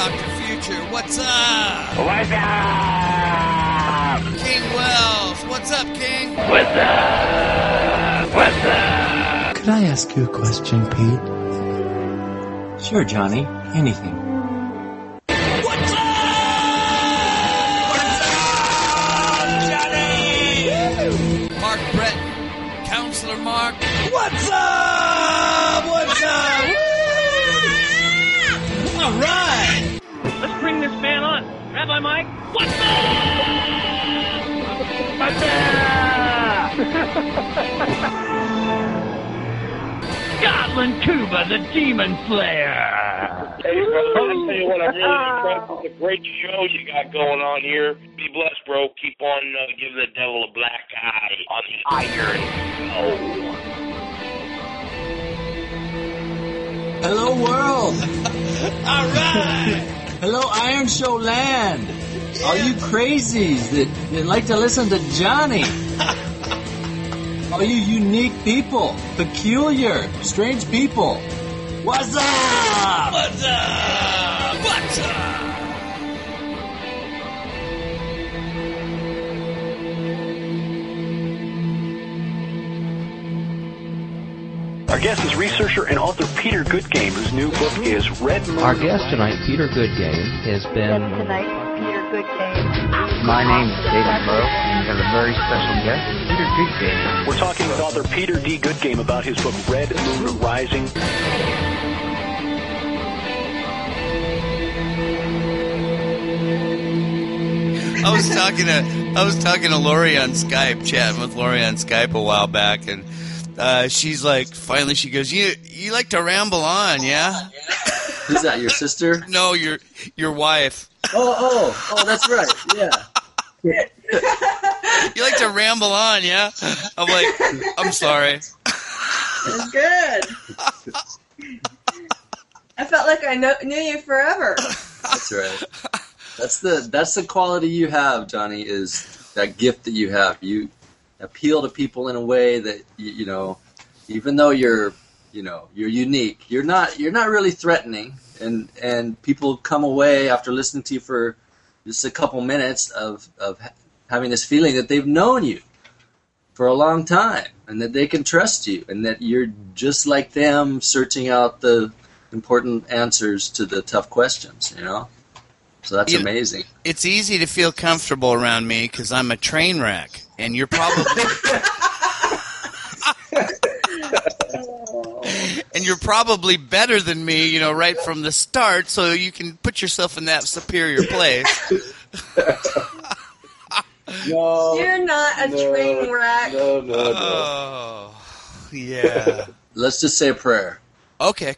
Dr. Future, what's up? What's up? King Wells, what's up, King? What's up? What's up? Could I ask you a question, Pete? Sure, Johnny. Anything. What's up? What's up, Johnny? Mark Breton, Counselor Mark. What's up? What's up? All right. Let's bring this man on. Rabbi Mike, what's up? What's up? Scotland Cuba, the Demon Slayer. Hey, brother, I tell you what, I'm really impressed with the great show you got going on here. Be blessed, bro. Keep on uh, giving the devil a black eye on the Iron Show. Hello, world. All right. Hello, Iron Show land. All you crazies that, that like to listen to Johnny. All you unique people, peculiar, strange people. What's up? What's up? What's up? Our guest is researcher and author Peter Goodgame, whose new book is Red Moon. Our guest tonight, Peter Goodgame, has been. tonight, Peter Goodgame. My name is David Lowe, and we have a very special guest, Peter Goodgame. We're talking with author Peter D. Goodgame about his book Red Moon Rising. I was talking to I was talking to Lori on Skype, chatting with Lori on Skype a while back, and uh, she's like, finally, she goes, "You you like to ramble on, yeah?" Who's that? Your sister? No, your your wife. Oh, oh, oh, that's right. Yeah. You like to ramble on, yeah? I'm like, I'm sorry. It's good. I felt like I know, knew you forever. That's right. That's the that's the quality you have, Johnny. Is that gift that you have? You appeal to people in a way that you, you know, even though you're you know you're unique, you're not you're not really threatening, and and people come away after listening to you for just a couple minutes of of having this feeling that they've known you for a long time, and that they can trust you, and that you're just like them, searching out the important answers to the tough questions. You know. So that's You- amazing. It's easy to feel comfortable around me because I'm a train wreck, and you're probably and you're probably better than me, you know, right from the start. So you can put yourself in that superior place. No, You're not a train wreck. no, no, no. Oh, yeah. Let's just say a prayer. Okay, cool.